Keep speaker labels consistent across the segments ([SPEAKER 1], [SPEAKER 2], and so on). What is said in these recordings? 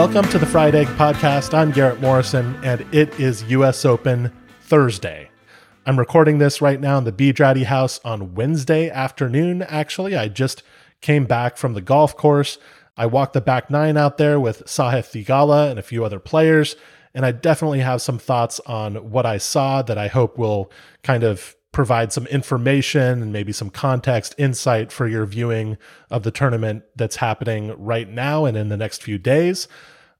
[SPEAKER 1] Welcome to the Fried Egg Podcast. I'm Garrett Morrison, and it is U.S. Open Thursday. I'm recording this right now in the B. Draddy house on Wednesday afternoon, actually. I just came back from the golf course. I walked the back nine out there with Sahith Theegala and a few other players, and I definitely have some thoughts on what I saw that I hope will kind of provide some information and maybe some context, insight for your viewing of the tournament that's happening right now and in the next few days.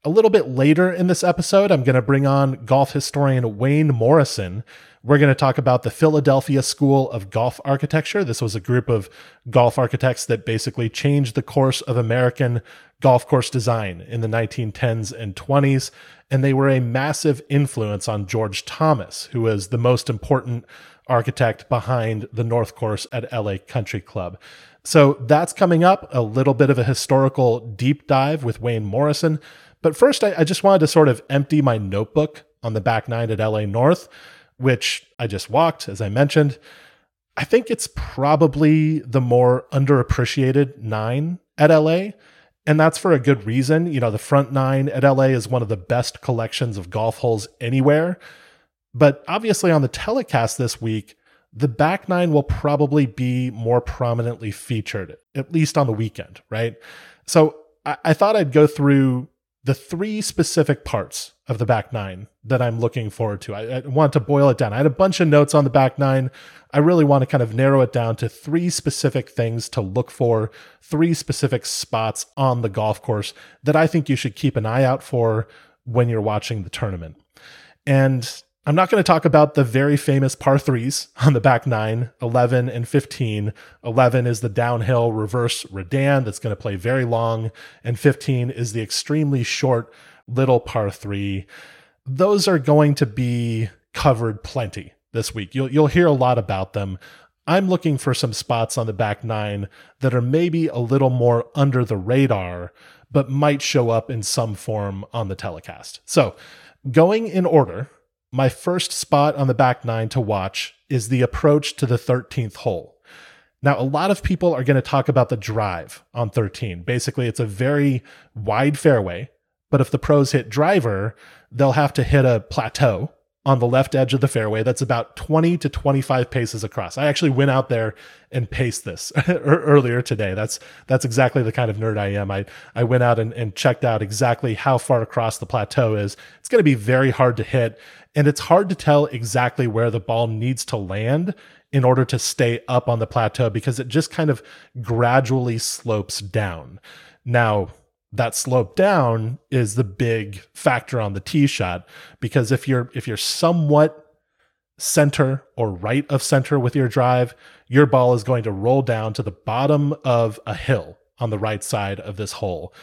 [SPEAKER 1] A little bit later in this episode, I'm going to bring on golf historian Wayne Morrison. We're going to talk about the Philadelphia School of Golf Architecture. This was a group of golf architects that basically changed the course of American golf course design in the 1910s and 20s. And they were a massive influence on George Thomas, who was the most important architect behind the North Course at LA Country Club. So that's coming up, a little bit of a historical deep dive with Wayne Morrison. But first, I, I just wanted to sort of empty my notebook on the back nine at LA North, which I just walked, as I mentioned. I think it's probably the more underappreciated nine at LA. And that's for a good reason. You know, the front nine at LA is one of the best collections of golf holes anywhere. But obviously, on the telecast this week, the back nine will probably be more prominently featured, at least on the weekend, right? So I, I thought I'd go through the three specific parts of the back nine that I'm looking forward to. I, I, want to boil it down. I had a bunch of notes on the back nine. I really want to kind of narrow it down to three specific things to look for, three specific spots on the golf course that I think you should keep an eye out for when you're watching the tournament. And I'm not going to talk about the very famous par threes on the back nine, 11 and 15. 11 is the downhill reverse Redan that's going to play very long, and 15 is the extremely short little par three. Those are going to be covered plenty this week. You'll, you'll hear a lot about them. I'm looking for some spots on the back nine that are maybe a little more under the radar, but might show up in some form on the telecast. So, going in order, my first spot on the back nine to watch is the approach to the 13th hole. Now, a lot of people are going to talk about the drive on 13. Basically, it's a very wide fairway, but if the pros hit driver, they'll have to hit a plateau on the left edge of the fairway that's about 20 to 25 paces across. I actually went out there and paced this earlier today. That's that's exactly the kind of nerd I am. I I went out and, and checked out exactly how far across the plateau is. It's going to be very hard to hit and it's hard to tell exactly where the ball needs to land in order to stay up on the plateau because it just kind of gradually slopes down. Now, that slope down is the big factor on the tee shot because if you're if you're somewhat center or right of center with your drive, your ball is going to roll down to the bottom of a hill on the right side of this hole.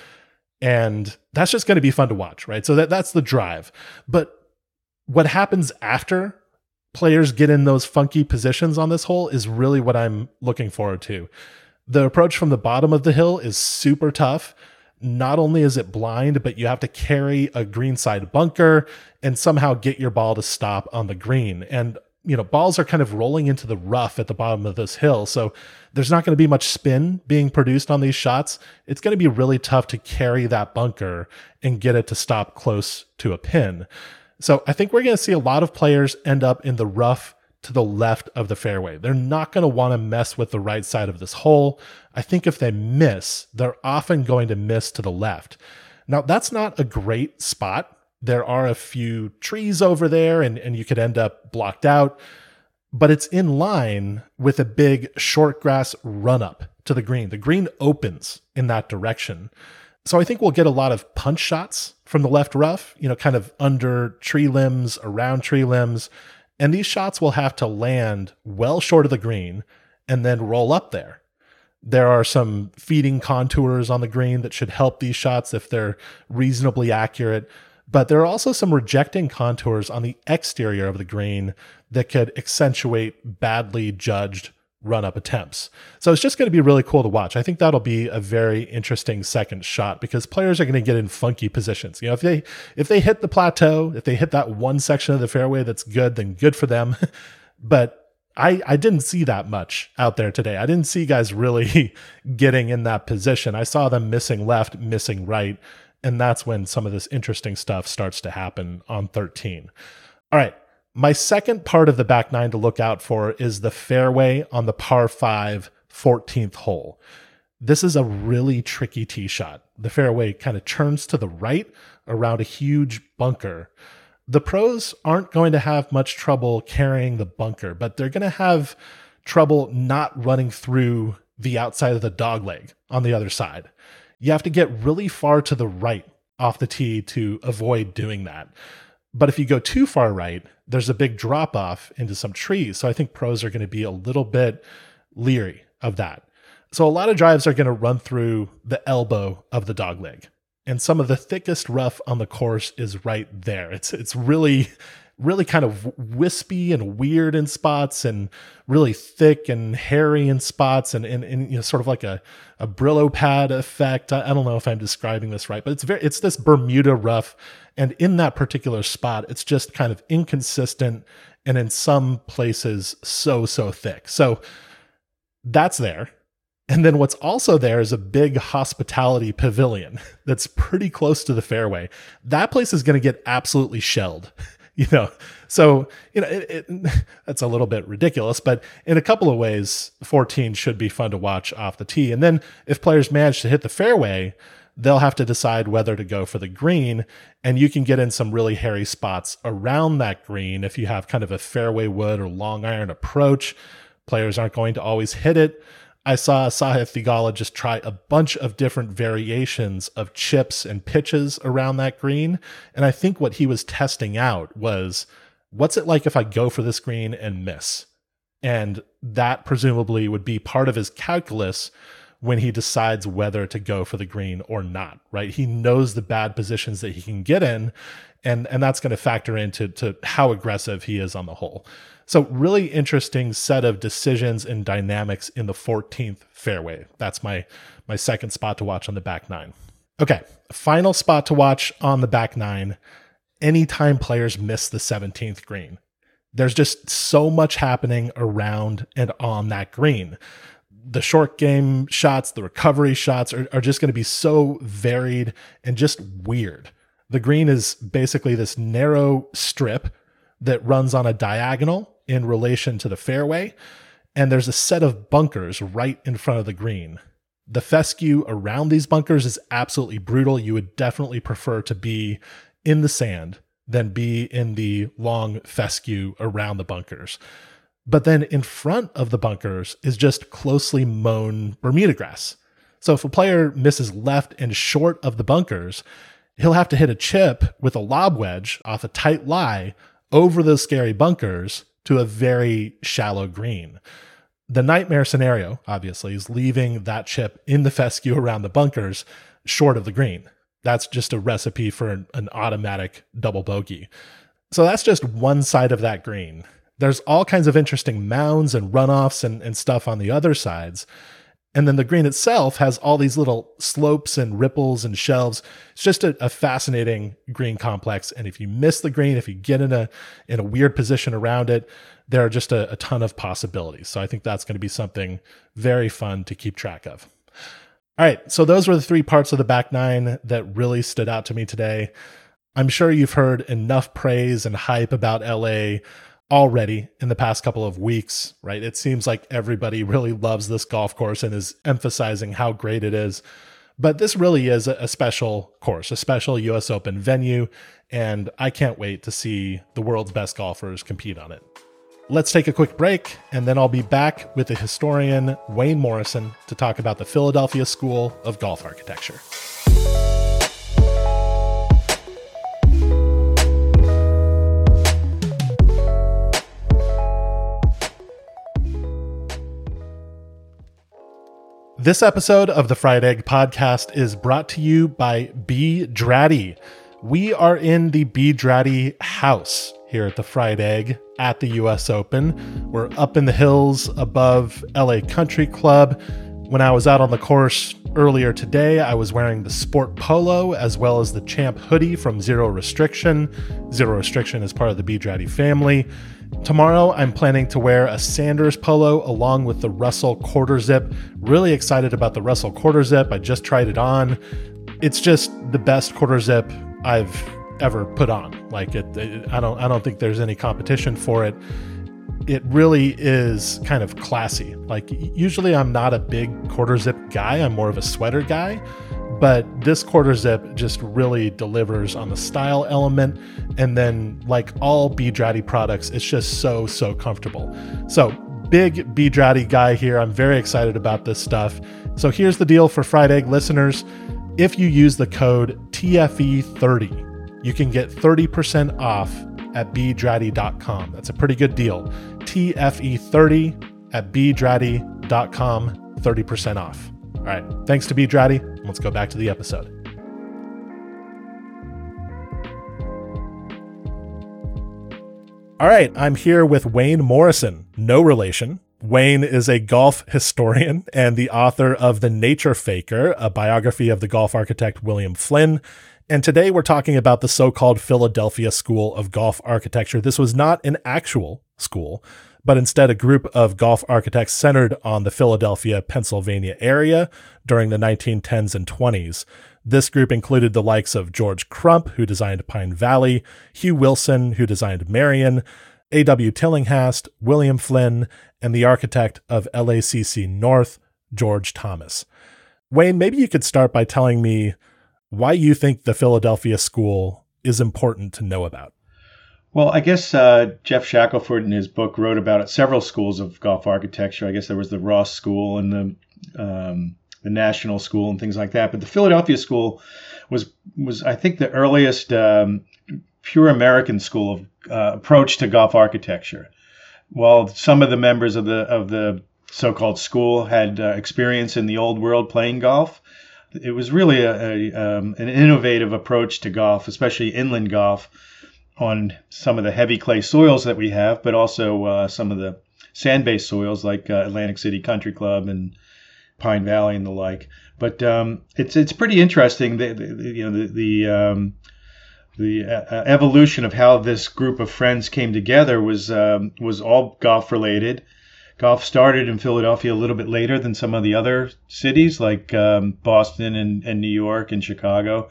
[SPEAKER 1] And that's just going to be fun to watch, right? So that that's the drive. But what happens after players get in those funky positions on this hole is really what I'm looking forward to. The approach from the bottom of the hill is super tough. Not only is it blind, but you have to carry a greenside bunker and somehow get your ball to stop on the green. And, you know, balls are kind of rolling into the rough at the bottom of this hill. So there's not going to be much spin being produced on these shots. It's going to be really tough to carry that bunker and get it to stop close to a pin. So I think we're going to see a lot of players end up in the rough to the left of the fairway. They're not going to want to mess with the right side of this hole. I think if they miss, they're often going to miss to the left. Now, that's not a great spot. There are a few trees over there, and, and you could end up blocked out, but it's in line with a big short grass run up to the green. The green opens in that direction. So I think we'll get a lot of punch shots from the left rough, you know, kind of under tree limbs, around tree limbs. And these shots will have to land well short of the green and then roll up there. There are some feeding contours on the green that should help these shots if they're reasonably accurate. But there are also some rejecting contours on the exterior of the green that could accentuate badly judged run up attempts. So it's just going to be really cool to watch. I think that'll be a very interesting second shot because players are going to get in funky positions. You know, if they if they hit the plateau, if they hit that one section of the fairway that's good, then good for them. but I, I didn't see that much out there today. I didn't see guys really getting in that position. I saw them missing left, missing right. And that's when some of this interesting stuff starts to happen on 13. All right. My second part of the back nine to look out for is the fairway on the par 5 14th hole. This is a really tricky tee shot. The fairway kind of turns to the right around a huge bunker. The pros aren't going to have much trouble carrying the bunker, but they're going to have trouble not running through the outside of the dog leg on the other side. You have to get really far to the right off the tee to avoid doing that. But if you go too far right, there's a big drop off into some trees. So I think pros are going to be a little bit leery of that. So a lot of drives are going to run through the elbow of the dog leg. And some of the thickest rough on the course is right there. It's it's really really kind of wispy and weird in spots and really thick and hairy in spots and, and, and you know sort of like a, a Brillo pad effect. I, I don't know if I'm describing this right, but it's very it's this Bermuda rough. And in that particular spot, it's just kind of inconsistent and in some places so, so thick. So that's there. And then what's also there is a big hospitality pavilion that's pretty close to the fairway. That place is going to get absolutely shelled you know? So you know it, it, that's a little bit ridiculous but in a couple of ways 14 should be fun to watch off the tee. And then if players manage to hit the fairway they'll have to decide whether to go for the green. And you can get in some really hairy spots around that green if you have kind of a fairway wood or long iron approach. Players aren't going to always hit it I saw Sahith Theegala just try a bunch of different variations of chips and pitches around that green. And I think what he was testing out was what's it like if I go for this green and miss? And that presumably would be part of his calculus when he decides whether to go for the green or not, right? He knows the bad positions that he can get in, and, and that's going to factor into to how aggressive he is on the hole. So, really interesting set of decisions and dynamics in the 14th fairway. That's my my second spot to watch on the back nine. Okay, final spot to watch on the back nine. Anytime players miss the 17th green, there's just so much happening around and on that green. The short game shots, the recovery shots are, are just going to be so varied and just weird. The green is basically this narrow strip that runs on a diagonal in relation to the fairway, and there's a set of bunkers right in front of the green. The fescue around these bunkers is absolutely brutal. You would definitely prefer to be in the sand than be in the long fescue around the bunkers. But then in front of the bunkers is just closely mown Bermuda grass. So if a player misses left and short of the bunkers, he'll have to hit a chip with a lob wedge off a tight lie over those scary bunkers to a very shallow green. The nightmare scenario, obviously, is leaving that chip in the fescue around the bunkers short of the green. That's just a recipe for an, an automatic double bogey. So that's just one side of that green. There's all kinds of interesting mounds and runoffs and, and stuff on the other sides. And then the green itself has all these little slopes and ripples and shelves. It's just a, a, fascinating green complex. And if you miss the green, if you get in a in a weird position around it, there are just a, a ton of possibilities. So I think that's going to be something very fun to keep track of. All right, so those were the three parts of the back nine that really stood out to me today. I'm sure you've heard enough praise and hype about LA already in the past couple of weeks, right? It seems like everybody really loves this golf course and is emphasizing how great it is. But this really is a special course, a special US Open venue, and I can't wait to see the world's best golfers compete on it. Let's take a quick break, and then I'll be back with the historian Wayne Morrison to talk about the Philadelphia School of Golf Architecture. This episode of the Fried Egg Podcast is brought to you by B. Draddy. We are in the B. Draddy house here at the Fried Egg at the US Open. We're up in the hills above LA Country Club. When I was out on the course earlier today, I was wearing the sport polo as well as the champ hoodie from Zero Restriction. Zero Restriction is part of the B. Draddy family. Tomorrow, I'm planning to wear a Sanders polo along with the Russell quarter zip. Really excited about the Russell quarter zip. I just tried it on. It's just the best quarter zip I've ever put on. Like it, it, I don't I don't think there's any competition for it. It really is kind of classy. Like usually I'm not a big quarter zip guy. I'm more of a sweater guy but this quarter zip just really delivers on the style element. And then like all B Draddy products it's just so so comfortable. So big B Draddy guy here. I'm very excited about this stuff. So here's the deal for fried egg listeners. If you use the code tfe30 you can get 30% off at bdraddy.com that's a pretty good deal. Tfe30 at bdraddy.com 30% off all right thanks to B Let's go back to the episode. All right, I'm here with Wayne Morrison, no relation. Wayne is a golf historian and the author of The Nature Faker, a biography of the golf architect William Flynn. And today we're talking about the so called Philadelphia School of Golf Architecture. This was not an actual school, but instead a group of golf architects centered on the Philadelphia, Pennsylvania area during the 1910s and 20s. This group included the likes of George Crump, who designed Pine Valley, Hugh Wilson, who designed Merion, A.W. Tillinghast, William Flynn, and the architect of LACC North, George Thomas. Wayne, maybe you could start by telling me why you think the Philadelphia School is important to know about.
[SPEAKER 2] Well, I guess uh, Geoff Shackelford in his book wrote about it, several schools of golf architecture. I guess there was the Ross School and the um, the National School and things like that. But the Philadelphia School was was I think the earliest um, pure American school of uh, approach to golf architecture. While some of the members of the of the so-called school had uh, experience in the old world playing golf, it was really a, a um, an innovative approach to golf, especially inland golf on some of the heavy clay soils that we have, but also uh, some of the sand-based soils like uh, Atlantic City Country Club and Pine Valley and the like. But um, it's it's pretty interesting. The, the you know the the, um, the uh, evolution of how this group of friends came together was um, was all golf related. Golf started in Philadelphia a little bit later than some of the other cities like um, Boston and, and New York and Chicago.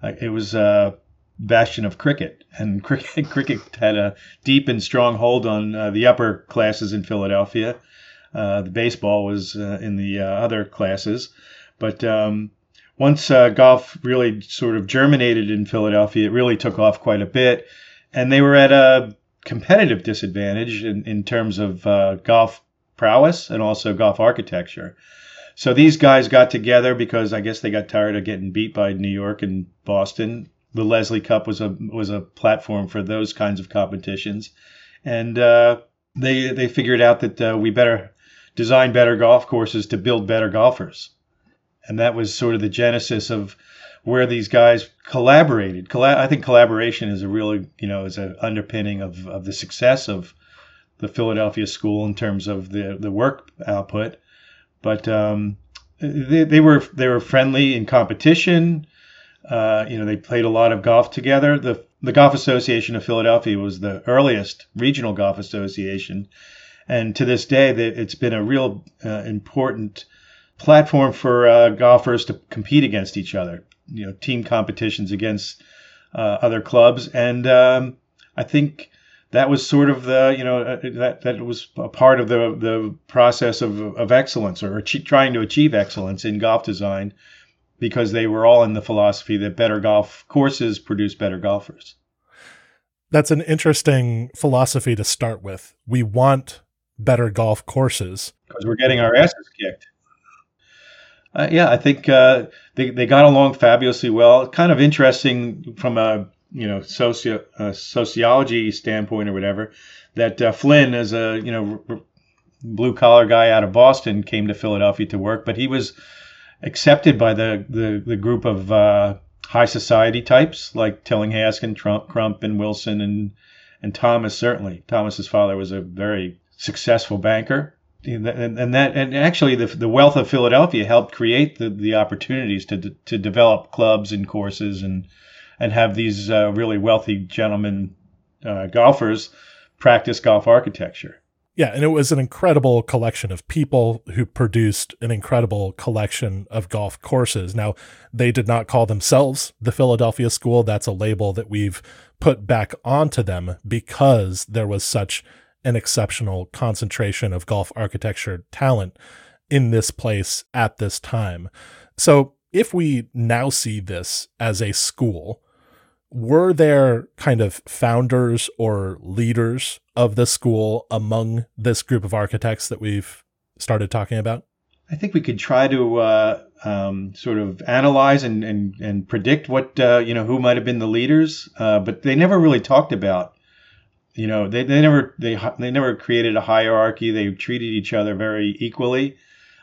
[SPEAKER 2] Uh, it was uh, bastion of cricket, and cricket, cricket had a deep and strong hold on uh, the upper classes in Philadelphia. Uh, the baseball was uh, in the uh, other classes, but um, once uh, golf really sort of germinated in Philadelphia, it really took off quite a bit, and they were at a competitive disadvantage in, in terms of uh, golf prowess and also golf architecture. So these guys got together because I guess they got tired of getting beat by New York and Boston the Leslie Cup was a was a platform for those kinds of competitions, and uh, they they figured out that uh, we better design better golf courses to build better golfers, and that was sort of the genesis of where these guys collaborated. Colla- I think collaboration is a really you know is an underpinning of of the success of the Philadelphia school in terms of the the work output, but um, they, they were they were friendly in competition. Uh, you know, they played a lot of golf together. The the Golf Association of Philadelphia was the earliest regional golf association, and to this day, it's been a real uh, important platform for uh, golfers to compete against each other. You know, team competitions against uh, other clubs, and um, I think that was sort of the you know uh, that that was a part of the the process of of excellence or trying to achieve excellence in golf design because they were all in the philosophy that better golf courses produce better golfers.
[SPEAKER 1] That's an interesting philosophy to start with. We want better golf courses
[SPEAKER 2] because we're getting our asses kicked. Uh, yeah, I think uh, they they got along fabulously well. Kind of interesting from a you know socio sociology standpoint or whatever that uh, Flynn, as a you know blue collar guy out of Boston, came to Philadelphia to work, but he was accepted by the the, the group of uh, high society types like Tillinghast, and Trump, Crump, and Wilson, and and Thomas certainly. Thomas's father was a very successful banker. And, and that and actually the, the wealth of Philadelphia helped create the, the opportunities to to develop clubs and courses and and have these uh, really wealthy gentlemen uh, golfers practice golf architecture.
[SPEAKER 1] Yeah, and it was an incredible collection of people who produced an incredible collection of golf courses. Now, they did not call themselves the Philadelphia School. That's a label that we've put back onto them because there was such an exceptional concentration of golf architecture talent in this place at this time. So, if we now see this as a school, were there kind of founders or leaders of the school among this group of architects that we've started talking about?
[SPEAKER 2] I think we could try to uh, um, sort of analyze and, and, and predict what uh, you know who might have been the leaders, uh, but they never really talked about. You know, they, they never they they never created a hierarchy. They treated each other very equally.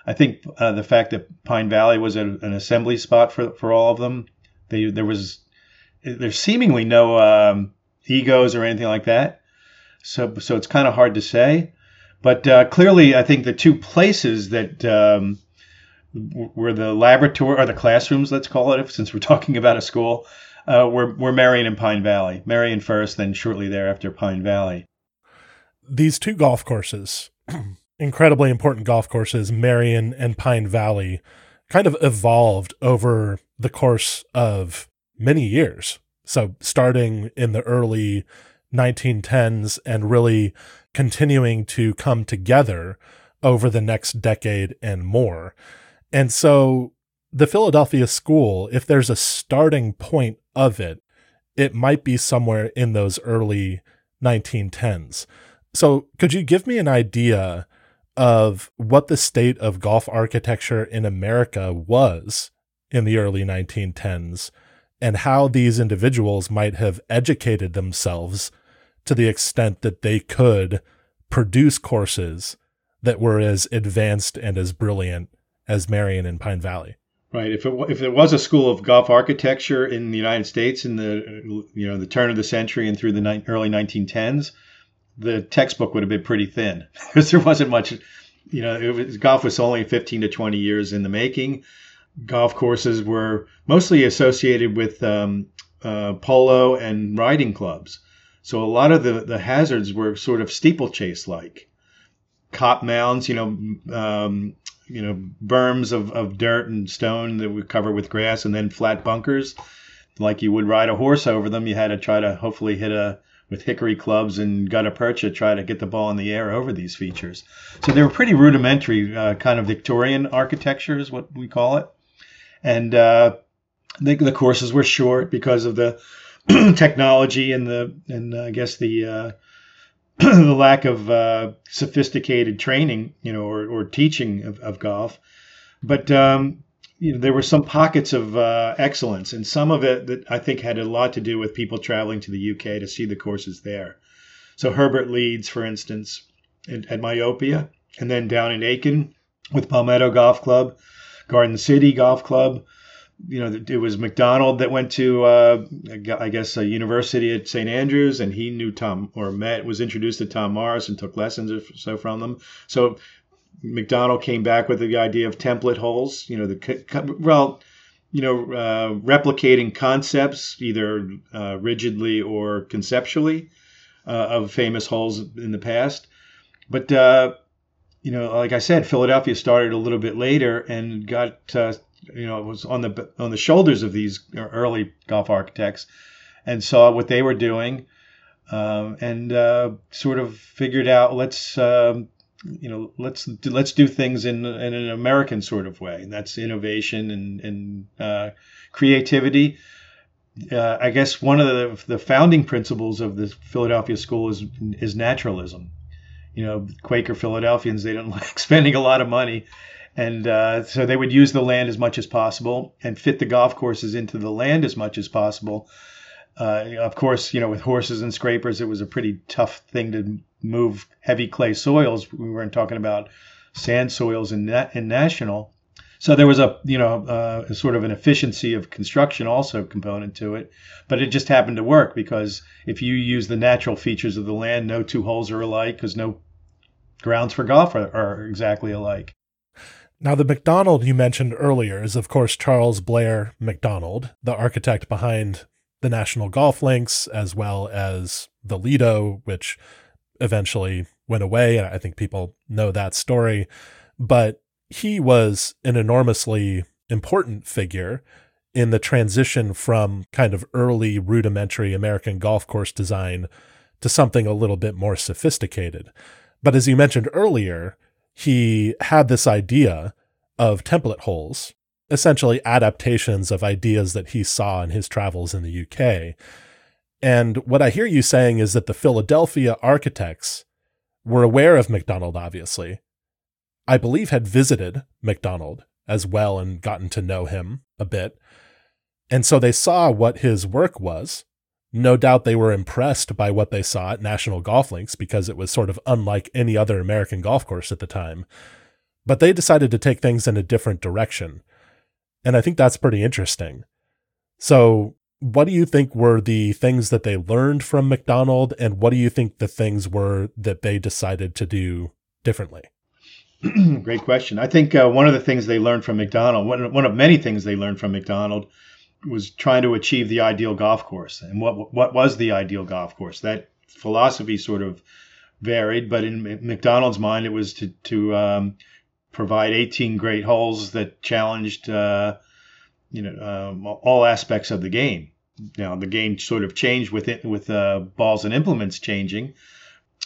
[SPEAKER 2] I think uh, the fact that Pine Valley was a, an assembly spot for for all of them, they there was there's seemingly no um, egos or anything like that. So so it's kind of hard to say, but uh, clearly I think the two places that um, were the laboratory or the classrooms, let's call it, since we're talking about a school, uh, were were Merion and Pine Valley. Merion first, then shortly thereafter Pine Valley.
[SPEAKER 1] These two golf courses, incredibly important golf courses, Merion and Pine Valley, kind of evolved over the course of many years. So, starting in the early 1910s and really continuing to come together over the next decade and more. And so, the Philadelphia school, if there's a starting point of it, it might be somewhere in those early 1910s. So, could you give me an idea of what the state of golf architecture in America was in the early 1910s and how these individuals might have educated themselves to the extent that they could produce courses that were as advanced and as brilliant as Merion and Pine Valley.
[SPEAKER 2] Right. If it, if there was a school of golf architecture in the United States in the you know the turn of the century and through the ni- early 1910s, the textbook would have been pretty thin because there wasn't much. You know, was, golf was only 15 to 20 years in the making golf courses were mostly associated with um, uh, polo and riding clubs. So a lot of the, the hazards were sort of steeplechase like. Cop mounds, you know, um, you know, berms of, of dirt and stone that would cover with grass, and then flat bunkers. Like you would ride a horse over them, you had to try to hopefully hit a with hickory clubs and gutta percha try to get the ball in the air over these features. So they were pretty rudimentary, uh, kind of Victorian architecture is what we call it and uh, the, the courses were short because of the technology and the and uh, I guess the uh, the lack of uh, sophisticated training, you know, or, or teaching of, of golf. But um, you know, there were some pockets of uh, excellence, and some of it that I think had a lot to do with people traveling to the UK to see the courses there. So Herbert Leeds, for instance, at, at Myopia, and then down in Aiken with Palmetto Golf Club, Garden City Golf Club. You know, it was Macdonald that went to, uh, I guess, a university at St. Andrews, and he knew Tom or met, was introduced to Tom Morris and took lessons or so from them. So Macdonald came back with the idea of template holes. You know, the well, you know, uh, replicating concepts either uh, rigidly or conceptually uh, of famous holes in the past. But uh, you know, like I said, Philadelphia started a little bit later and got, uh, you know, was on the on the shoulders of these early golf architects, and saw what they were doing, um, and uh, sort of figured out let's. Um, you know, let's do, let's do things in, in an American sort of way. And that's innovation and, and uh, creativity. Uh, I guess one of the, the founding principles of the Philadelphia School is is naturalism you know, Quaker Philadelphians, they didn't like spending a lot of money. And uh, so they would use the land as much as possible and fit the golf courses into the land as much as possible. Uh, of course, you know, with horses and scrapers, it was a pretty tough thing to move heavy clay soils. We weren't talking about sand soils in, na- in national. So there was a you know uh, a sort of an efficiency of construction also component to it, but it just happened to work because if you use the natural features of the land, no two holes are alike because no grounds for golf are, are exactly alike.
[SPEAKER 1] Now, the Macdonald you mentioned earlier is, of course, Charles Blair Macdonald, the architect behind the National Golf Links, as well as the Lido, which eventually went away. And I think people know that story. But he was an enormously important figure in the transition from kind of early rudimentary American golf course design to something a little bit more sophisticated. But as you mentioned earlier, he had this idea of template holes, essentially adaptations of ideas that he saw in his travels in the UK. And what I hear you saying is that the Philadelphia architects were aware of Macdonald, obviously, I believe, had visited Macdonald as well and gotten to know him a bit. And so they saw what his work was. No doubt they were impressed by what they saw at National Golf Links because it was sort of unlike any other American golf course at the time. But they decided to take things in a different direction. And I think that's pretty interesting. So, what do you think were the things that they learned from Macdonald? and what do you think the things were that they decided to do differently?
[SPEAKER 2] Great question. I think uh, one of the things they learned from Macdonald, one, one of many things they learned from Macdonald, was trying to achieve the ideal golf course. And what what was the ideal golf course? That philosophy sort of varied, but in Macdonald's mind, it was to to um, provide 18 great holes that challenged uh, you know um, all aspects of the game. Now the game sort of changed with it with uh, balls and implements changing,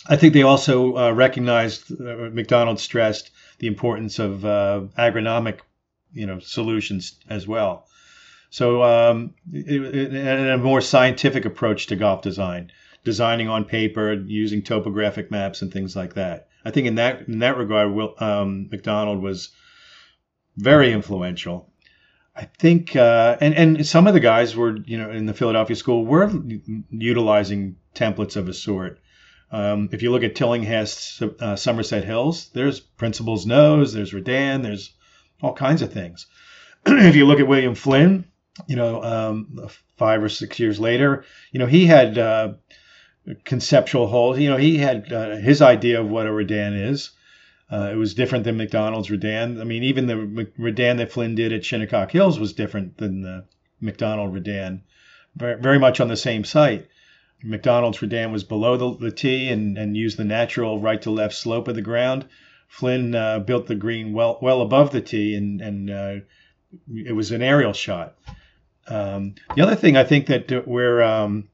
[SPEAKER 2] I think they also uh, recognized uh, Macdonald stressed the importance of uh, agronomic, you know, solutions as well. So um, it, it, and a more scientific approach to golf design, designing on paper, using topographic maps and things like that. I think in that in that regard, Will, um, Macdonald was very influential. I think, uh, and and some of the guys were, you know, in the Philadelphia school were utilizing templates of a sort. Um, if you look at Tillinghast's uh, Somerset Hills, there's Principal's Nose, there's Redan, there's all kinds of things. if you look at William Flynn, you know, um, five or six years later, you know, he had uh, conceptual holes. You know, he had uh, his idea of what a Redan is. Uh, it was different than Macdonald's Redan. I mean, even the Redan that Flynn did at Shinnecock Hills was different than the Macdonald Redan. Very, very much on the same site. Macdonald's Redan was below the, the tee and, and used the natural right to left slope of the ground. Flynn uh, built the green well well above the tee, and and uh, it was an aerial shot. Um, the other thing I think that uh, where um,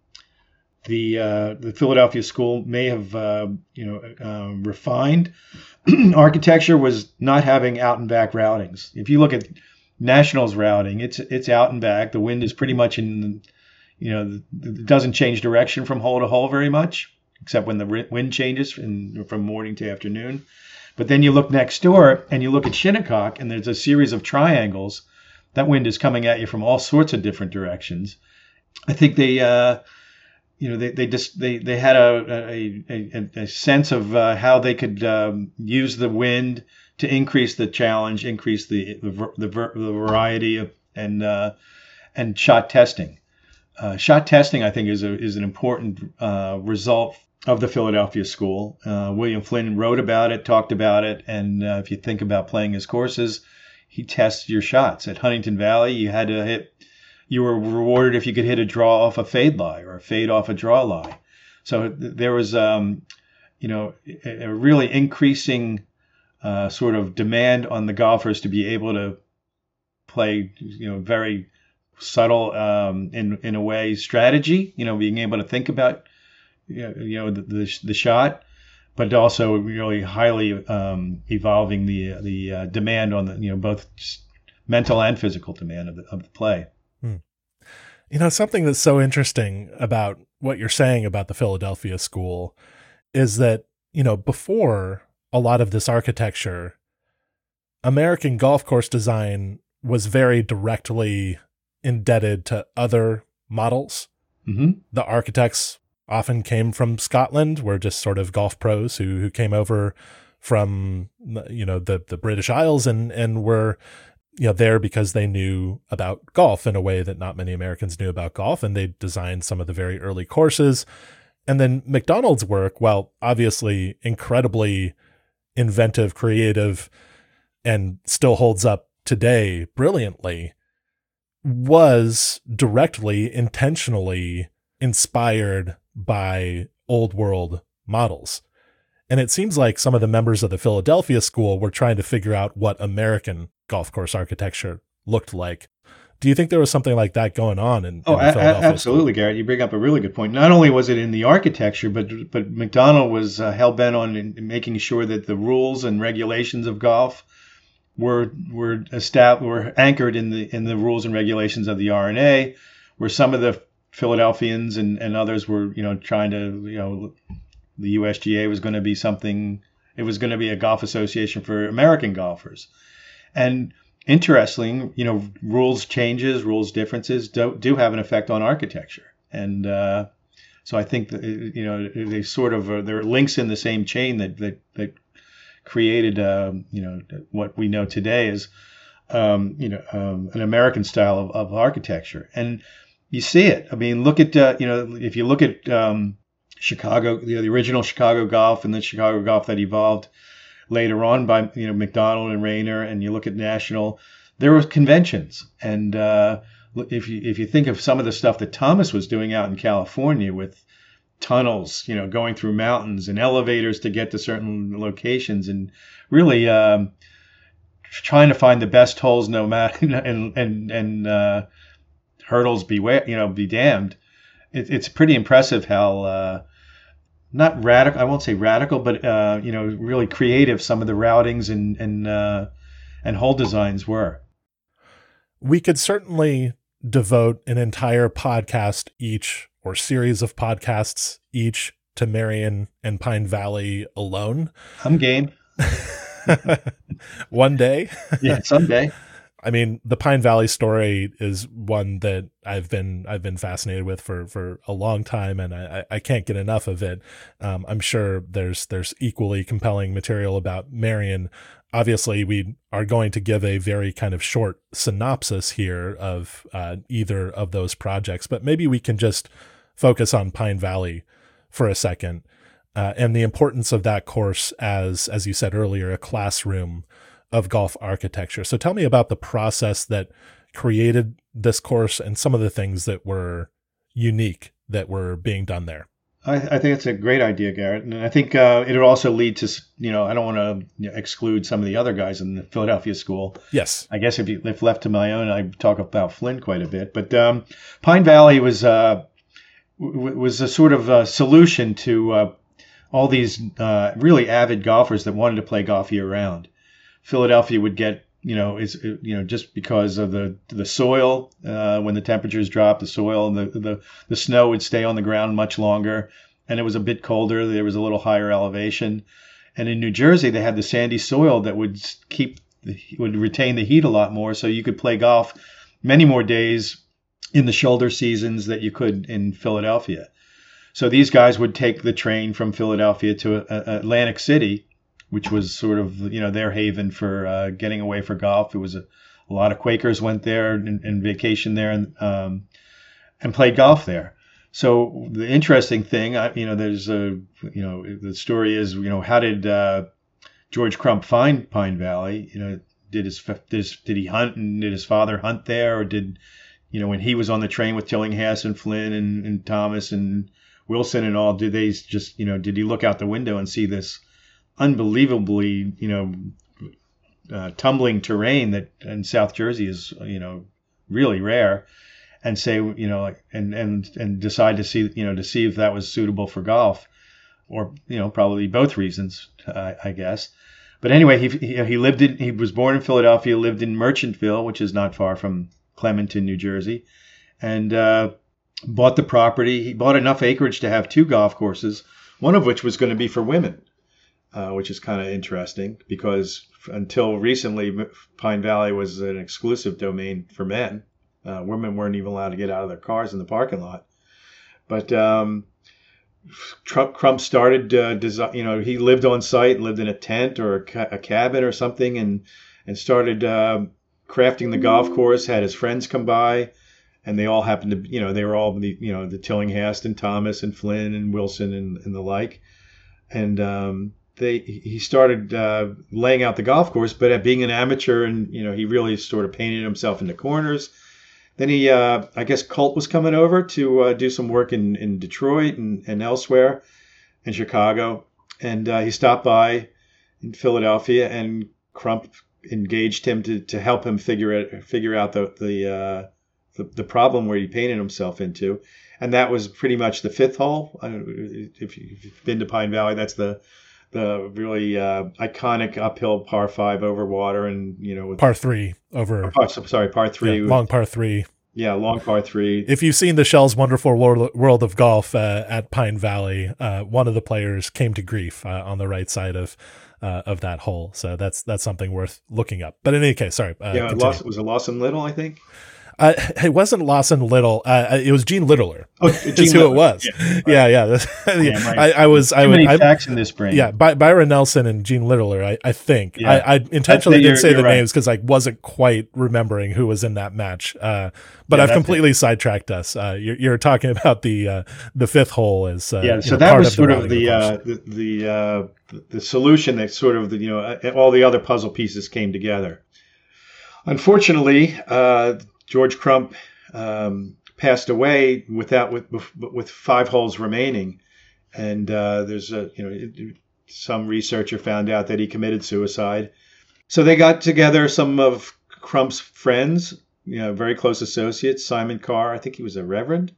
[SPEAKER 2] the uh, the Philadelphia school may have uh, you know um, refined architecture was not having out and back routings. If you look at Nationals routing, it's it's out and back. The wind is pretty much in you know, it doesn't change direction from hole to hole very much, except when the wind changes in, from morning to afternoon. But then you look next door and you look at Shinnecock, and there's a series of triangles. That wind is coming at you from all sorts of different directions. I think they, uh, you know, they, they just they, they had a a, a, a sense of uh, how they could um, use the wind to increase the challenge, increase the the, the, the variety of and uh, and shot testing uh, shot testing, I think, is a, is an important uh, result of the Philadelphia school. Uh, William Flynn wrote about it, talked about it, and if you think about playing his courses, he tests your shots. At Huntingdon Valley, you had to hit. You were rewarded if you could hit a draw off a fade lie or a fade off a draw lie. So there was, um, you know, a, really increasing uh, sort of demand on the golfers to be able to play, you know, very subtle um, in in a way strategy. You know, being able to think about you know the the, the shot, but also really highly um, evolving the the uh, demand on the you know both mental and physical demand of the of the play. Hmm.
[SPEAKER 1] You know, something that's so interesting about what you're saying about the Philadelphia school is that you know before a lot of this architecture, American golf course design was very directly indebted to other models. Mm-hmm. The architects often came from Scotland, were just sort of golf pros who who came over from you know the the British Isles and and were you know there because they knew about golf in a way that not many Americans knew about golf and they designed some of the very early courses. And then Macdonald's work while obviously incredibly inventive creative and still holds up today brilliantly was directly intentionally inspired by old world models. And it seems like some of the members of the Philadelphia school were trying to figure out what American golf course architecture looked like. Do you think there was something like that going on in,
[SPEAKER 2] oh,
[SPEAKER 1] in
[SPEAKER 2] a- absolutely? Garrett. You bring up a really good point. Not only was it in the architecture, but but Macdonald was uh, hell bent on in, in making sure that the rules and regulations of golf were were established were anchored in the in the rules and regulations of the R&A, where some of the Philadelphians and, and others were you know trying to you know the USGA was going to be something it was going to be a golf association for American golfers, and interesting you know rules changes rules differences do do have an effect on architecture and. Uh, so I think that you know they sort of are, they're links in the same chain that that, that created, uh, you know, what we know today is, um, you know, um, an American style of, of, architecture. And you see it. I mean, look at, uh, you know, if you look at um, Chicago, you know, the original Chicago golf and the Chicago golf that evolved later on by, you know, Macdonald and Raynor, and you look at National, there were conventions. And uh, if you if you think of some of the stuff that Thomas was doing out in California with tunnels, you know, going through mountains and elevators to get to certain locations, and really um, trying to find the best holes, no matter and and and uh, hurdles beware, you know, be damned. It, it's pretty impressive how. Uh, not radical, I won't say radical, but uh, you know, really creative. Some of the routings and and uh, and hole designs were.
[SPEAKER 1] We could certainly devote an entire podcast each or series of podcasts each to Merion and Pine Valley alone.
[SPEAKER 2] I'm game.
[SPEAKER 1] One day.
[SPEAKER 2] yeah, someday.
[SPEAKER 1] I mean, the Pine Valley story is one that I've been I've been fascinated with for for a long time, and I, I can't get enough of it. Um, I'm sure there's there's equally compelling material about Merion. Obviously, we are going to give a very kind of short synopsis here of uh, either of those projects, but maybe we can just focus on Pine Valley for a second uh, and the importance of that course as, as you said earlier, a classroom of golf architecture. So tell me about the process that created this course and some of the things that were unique that were being done there.
[SPEAKER 2] I, I think it's a great idea, Garrett, and I think uh, it would also lead to you know I don't want to exclude some of the other guys in the Philadelphia school.
[SPEAKER 1] Yes,
[SPEAKER 2] I guess if, you, if left to my own, I talk about Flynn quite a bit, but um, Pine Valley was uh, was a sort of a solution to uh, all these uh, really avid golfers that wanted to play golf year round. Philadelphia would get, you know, is you know just because of the the soil uh, when the temperatures drop, the soil and the, the the snow would stay on the ground much longer, and it was a bit colder. There was a little higher elevation, and in New Jersey they had the sandy soil that would keep would retain the heat a lot more, so you could play golf many more days in the shoulder seasons that you could in Philadelphia. So these guys would take the train from Philadelphia to uh, Atlantic City, which was sort of you know their haven for uh, getting away for golf. It was a, a lot of Quakers went there and, and vacation there and um, and played golf there. So the interesting thing, I, you know, there's a you know the story is you know how did uh, George Crump find Pine Valley? You know, did his, did he hunt and did his father hunt there or did you know, when he was on the train with Tillinghast and Flynn and, and Thomas and Wilson and all, did they just, you know, did he look out the window and see this unbelievably, you know, uh, tumbling terrain that in South Jersey is, you know, really rare, and say, you know, like, and and and decide to see, you know, to see if that was suitable for golf, or you know, probably both reasons, uh, I guess. But anyway, he, he he lived in he was born in Philadelphia, lived in Merchantville, which is not far from Clementon, New Jersey, and uh, bought the property. He bought enough acreage to have two golf courses, one of which was going to be for women, uh, which is kind of interesting because until recently, Pine Valley was an exclusive domain for men. Uh, women weren't even allowed to get out of their cars in the parking lot. But um, Trump Crump started uh, design. You know, he lived on site, lived in a tent or a, ca- a cabin or something, and and started uh, crafting the golf course. Had his friends come by, and they all happened to, you know, they were all the, you know, the Tillinghast and Thomas and Flynn and Wilson and, and the like, and um, they he started uh, laying out the golf course. But at being an amateur, and you know, he really sort of painted himself into corners then he, uh, I guess, Colt was coming over to uh, do some work in, in Detroit and, and elsewhere in Chicago. And uh, he stopped by in Philadelphia, and Crump engaged him to, to help him figure it, figure out the the, uh, the, the problem where he painted himself into. And that was pretty much the fifth hole. If you've been to Pine Valley, that's the the really uh, iconic uphill par five over water, and you know, with,
[SPEAKER 1] par three over.
[SPEAKER 2] Par, sorry, par three,
[SPEAKER 1] yeah, long par three.
[SPEAKER 2] Yeah, long par three.
[SPEAKER 1] If you've seen the Shell's Wonderful World of Golf uh, at Pine Valley, uh, one of the players came to grief uh, on the right side of uh, of that hole. So that's that's something worth looking up. But in any case, sorry.
[SPEAKER 2] Uh, yeah, lost, was it Lawson Little? I think.
[SPEAKER 1] Uh, it wasn't Lawson Little. Uh, it was Gene Littler.
[SPEAKER 2] Oh,
[SPEAKER 1] Gene who it was. Yeah, yeah. yeah. yeah I, I, was.
[SPEAKER 2] Too I
[SPEAKER 1] many
[SPEAKER 2] I, facts in this brain.
[SPEAKER 1] Yeah, By, Byron Nelson and Gene Littler. I, I think. Yeah. I, I intentionally didn't say the right. names because I wasn't quite remembering who was in that match. Uh, but I've completely it. sidetracked us. Uh, you're, you're, talking about the uh, the fifth hole as
[SPEAKER 2] uh, yeah. So know, that was sort of the the the, the solution that sort of the, you know all the other puzzle pieces came together. Unfortunately, George Crump um, passed away without with with five holes remaining, and uh, there's a you know some researcher found out that he committed suicide. So they got together some of Crump's friends, you know, very close associates, Simon Carr, I think he was a reverend,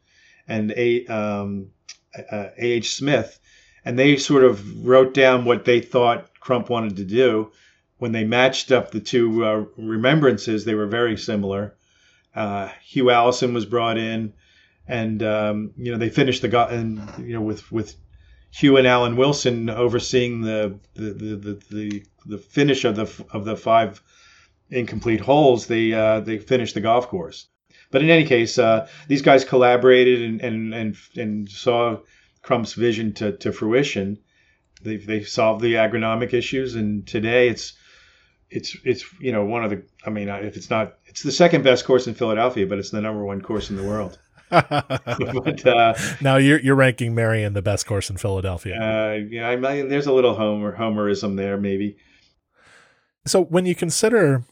[SPEAKER 2] and a um, A.H. Smith, and they sort of wrote down what they thought Crump wanted to do. When they matched up the two uh, remembrances, they were very similar. Uh, Hugh Alison was brought in, and um, you know they finished the and you know with with Hugh and Alan Wilson overseeing the the the the, the finish of the of the five incomplete holes. They uh, they finished the golf course. But in any case, uh, these guys collaborated and and and, and saw Crump's vision to, to fruition. They they solved the agronomic issues, and today it's it's it's you know one of the I mean if it's not it's the second best course in Philadelphia, but it's the number one course in the world.
[SPEAKER 1] but, uh, now you're you're ranking Merion the best course in Philadelphia.
[SPEAKER 2] Uh, yeah, I mean, there's a little homer homerism there, maybe.
[SPEAKER 1] So when you consider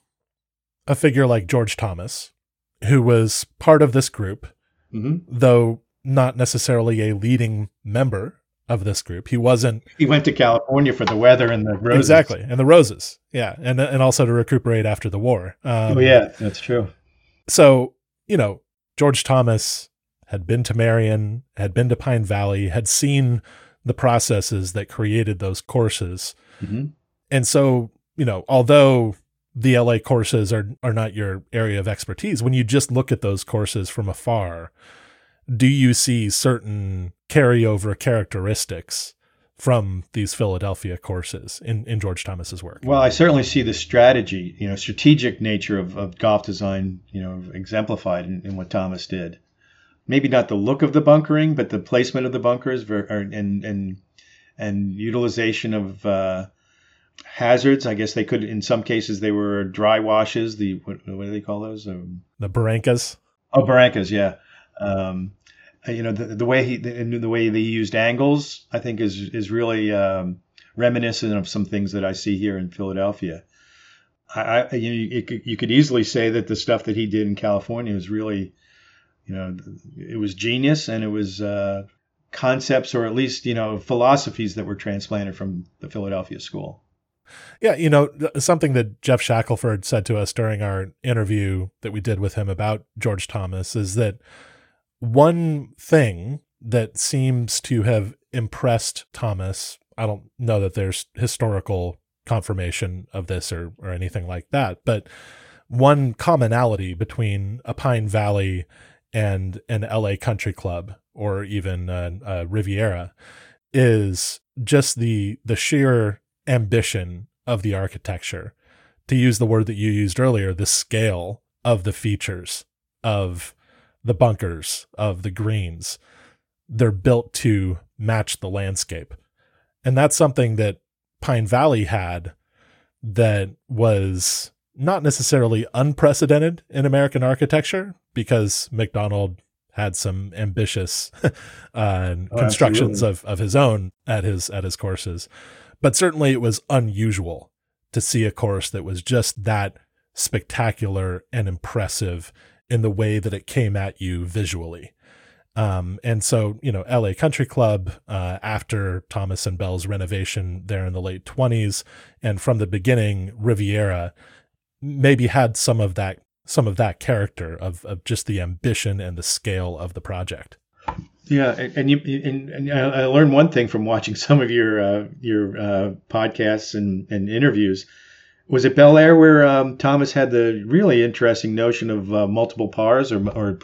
[SPEAKER 1] a figure like George Thomas, who was part of this group, mm-hmm. though not necessarily a leading member of this group. He wasn't.
[SPEAKER 2] He went to California for the weather and the roses.
[SPEAKER 1] Exactly, and the roses. Yeah, and and also to recuperate after the war.
[SPEAKER 2] Um, oh yeah, that's true.
[SPEAKER 1] So you know, George Thomas had been to Merion, had been to Pine Valley, had seen the processes that created those courses, mm-hmm. and so you know, although the LA courses are are not your area of expertise, when you just look at those courses from afar do you see certain carryover characteristics from these Philadelphia courses in, in George Thomas's work?
[SPEAKER 2] Well, I certainly see the strategy, you know, strategic nature of, of golf design, you know, exemplified in, in what Thomas did. Maybe not the look of the bunkering, but the placement of the bunkers and and and utilization of uh, hazards. I guess they could, in some cases, they were dry washes. The what, what do they call those? Um,
[SPEAKER 1] the barrancas.
[SPEAKER 2] Oh, barrancas, yeah. Um, you know the, the way he the, the, way they used angles, I think is is really um, reminiscent of some things that I see here in Philadelphia. I, I you, know, you could easily say that the stuff that he did in California was really, you know, it was genius and it was uh, concepts or at least you know philosophies that were transplanted from the Philadelphia school.
[SPEAKER 1] Yeah, you know, something that Geoff Shackelford said to us during our interview that we did with him about George Thomas is that one thing that seems to have impressed Thomas, I don't know that there's historical confirmation of this or, or anything like that, but one commonality between a Pine Valley and an LA country club or even a, a Riviera is just the the sheer ambition of the architecture. To use the word that you used earlier, the scale of the features of the bunkers of the greens they're built to match the landscape. And that's something that Pine Valley had that was not necessarily unprecedented in American architecture because Macdonald had some ambitious uh, oh, constructions of, of his own at his at his courses. But certainly it was unusual to see a course that was just that spectacular and impressive in the way that it came at you visually. Um, and so, you know, LA Country Club, uh, after Thomas and Bell's renovation there in the late 20s, and from the beginning, Riviera maybe had some of that some of that character of, of just the ambition and the scale of the project.
[SPEAKER 2] Yeah, and you and, and I learned one thing from watching some of your uh, your uh, podcasts and, and interviews was it Bel Air where um, Thomas had the really interesting notion of uh, multiple pars or or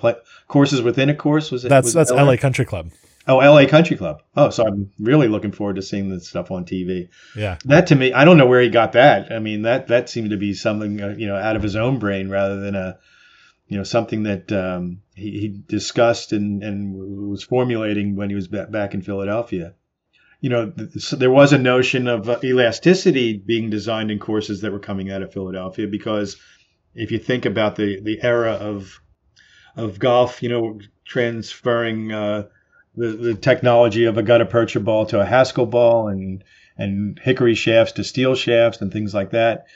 [SPEAKER 2] courses within a course? Was it?
[SPEAKER 1] That's
[SPEAKER 2] was
[SPEAKER 1] that's LA Country Club.
[SPEAKER 2] Oh, LA Country Club. Oh, so I'm really looking forward to seeing this stuff on TV.
[SPEAKER 1] Yeah,
[SPEAKER 2] that to me, I don't know where he got that. I mean, that that seemed to be something uh, you know out of his own brain rather than a you know something that um, he, he, discussed and and was formulating when he was back in Philadelphia you know, there was a notion of uh, elasticity being designed in courses that were coming out of Philadelphia because if you think about the the era of of golf, you know, transferring uh, the the technology of a gutta percha ball to a Haskell ball and and hickory shafts to steel shafts and things like that,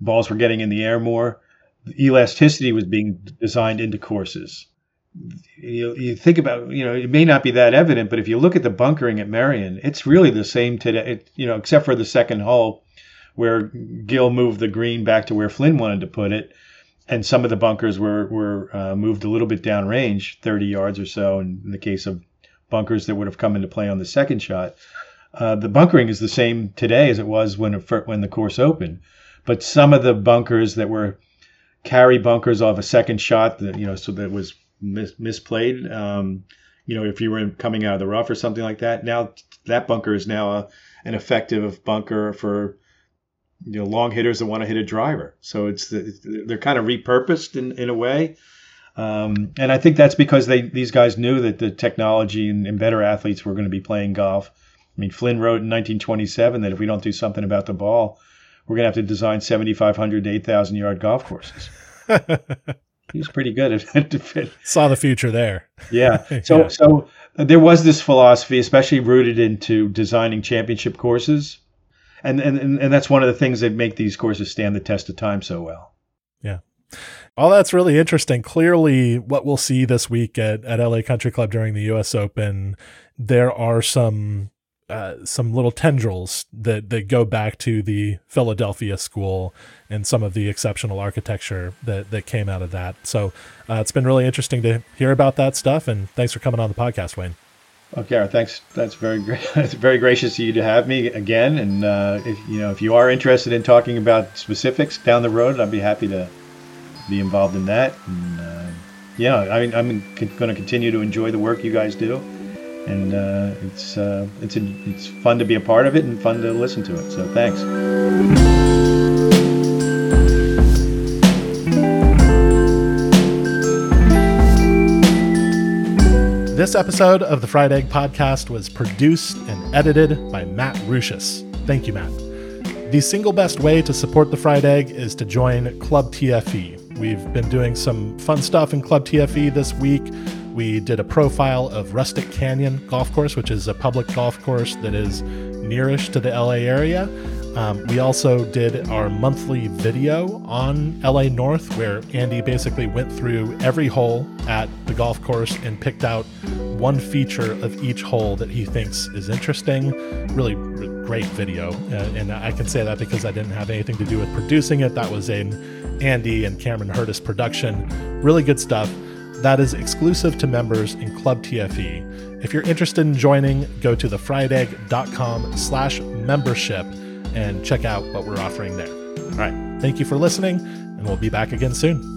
[SPEAKER 2] balls were getting in the air more. Elasticity was being designed into courses you, you think about, you know, it may not be that evident, but if you look at the bunkering at Merion, it's really the same today, it, you know, except for the second hole where Gil moved the green back to where Flynn wanted to put it. And some of the bunkers were, were uh, moved a little bit downrange, 30 yards or so, in, in the case of bunkers that would have come into play on the second shot. Uh, the bunkering is the same today as it was when it, when the course opened, but some of the bunkers that were carry bunkers off a second shot, that you know, so that was mis- misplayed. Um, you know, if you were coming out of the rough or something like that. Now that bunker is now a, an effective bunker for you know long hitters that want to hit a driver. So it's the, they're kind of repurposed in, in a way. Um, and I think that's because they these guys knew that the technology and, and better athletes were going to be playing golf. I mean, Flynn wrote in 1927 that if we don't do something about the ball, we're going to have to design 7,500 to 8,000 yard golf courses. he was pretty good at it.
[SPEAKER 1] Saw the future there.
[SPEAKER 2] Yeah. So yeah. so there was this philosophy, especially rooted into designing championship courses, and and and that's one of the things that make these courses stand the test of time so well.
[SPEAKER 1] Yeah. All that's really interesting. Clearly, what we'll see this week at, at LA Country Club during the US Open, there are some uh, some little tendrils that that go back to the Philadelphia school and some of the exceptional architecture that that came out of that. So uh, it's been really interesting to hear about that stuff. And thanks for coming on the podcast, Wayne.
[SPEAKER 2] Okay, thanks. That's very great. It's very gracious of you to have me again. And uh, if you know if you are interested in talking about specifics down the road, I'd be happy to be involved in that. And uh, yeah, I mean, I'm going to continue to enjoy the work you guys do and uh, it's uh, it's a, it's fun to be a part of it and fun to listen to it. So thanks.
[SPEAKER 1] This episode of the Fried Egg Podcast was produced and edited by Matt Ruchis. Thank you, Matt. The single best way to support the Fried Egg is to join Club TFE. We've been doing some fun stuff in Club TFE this week. We did a profile of Rustic Canyon Golf Course, which is a public golf course that is nearish to the LA area. Um, we also did our monthly video on LA North, where Andy basically went through every hole at the golf course and picked out one feature of each hole that he thinks is interesting. Really great video. Uh, and I can say that because I didn't have anything to do with producing it. That was an Andy and Cameron Hurdus production. Really good stuff. That is exclusive to members in Club TFE. If you're interested in joining, go to thefriedegg.com slash membership and check out what we're offering there. All right. Thank you for listening, and we'll be back again soon.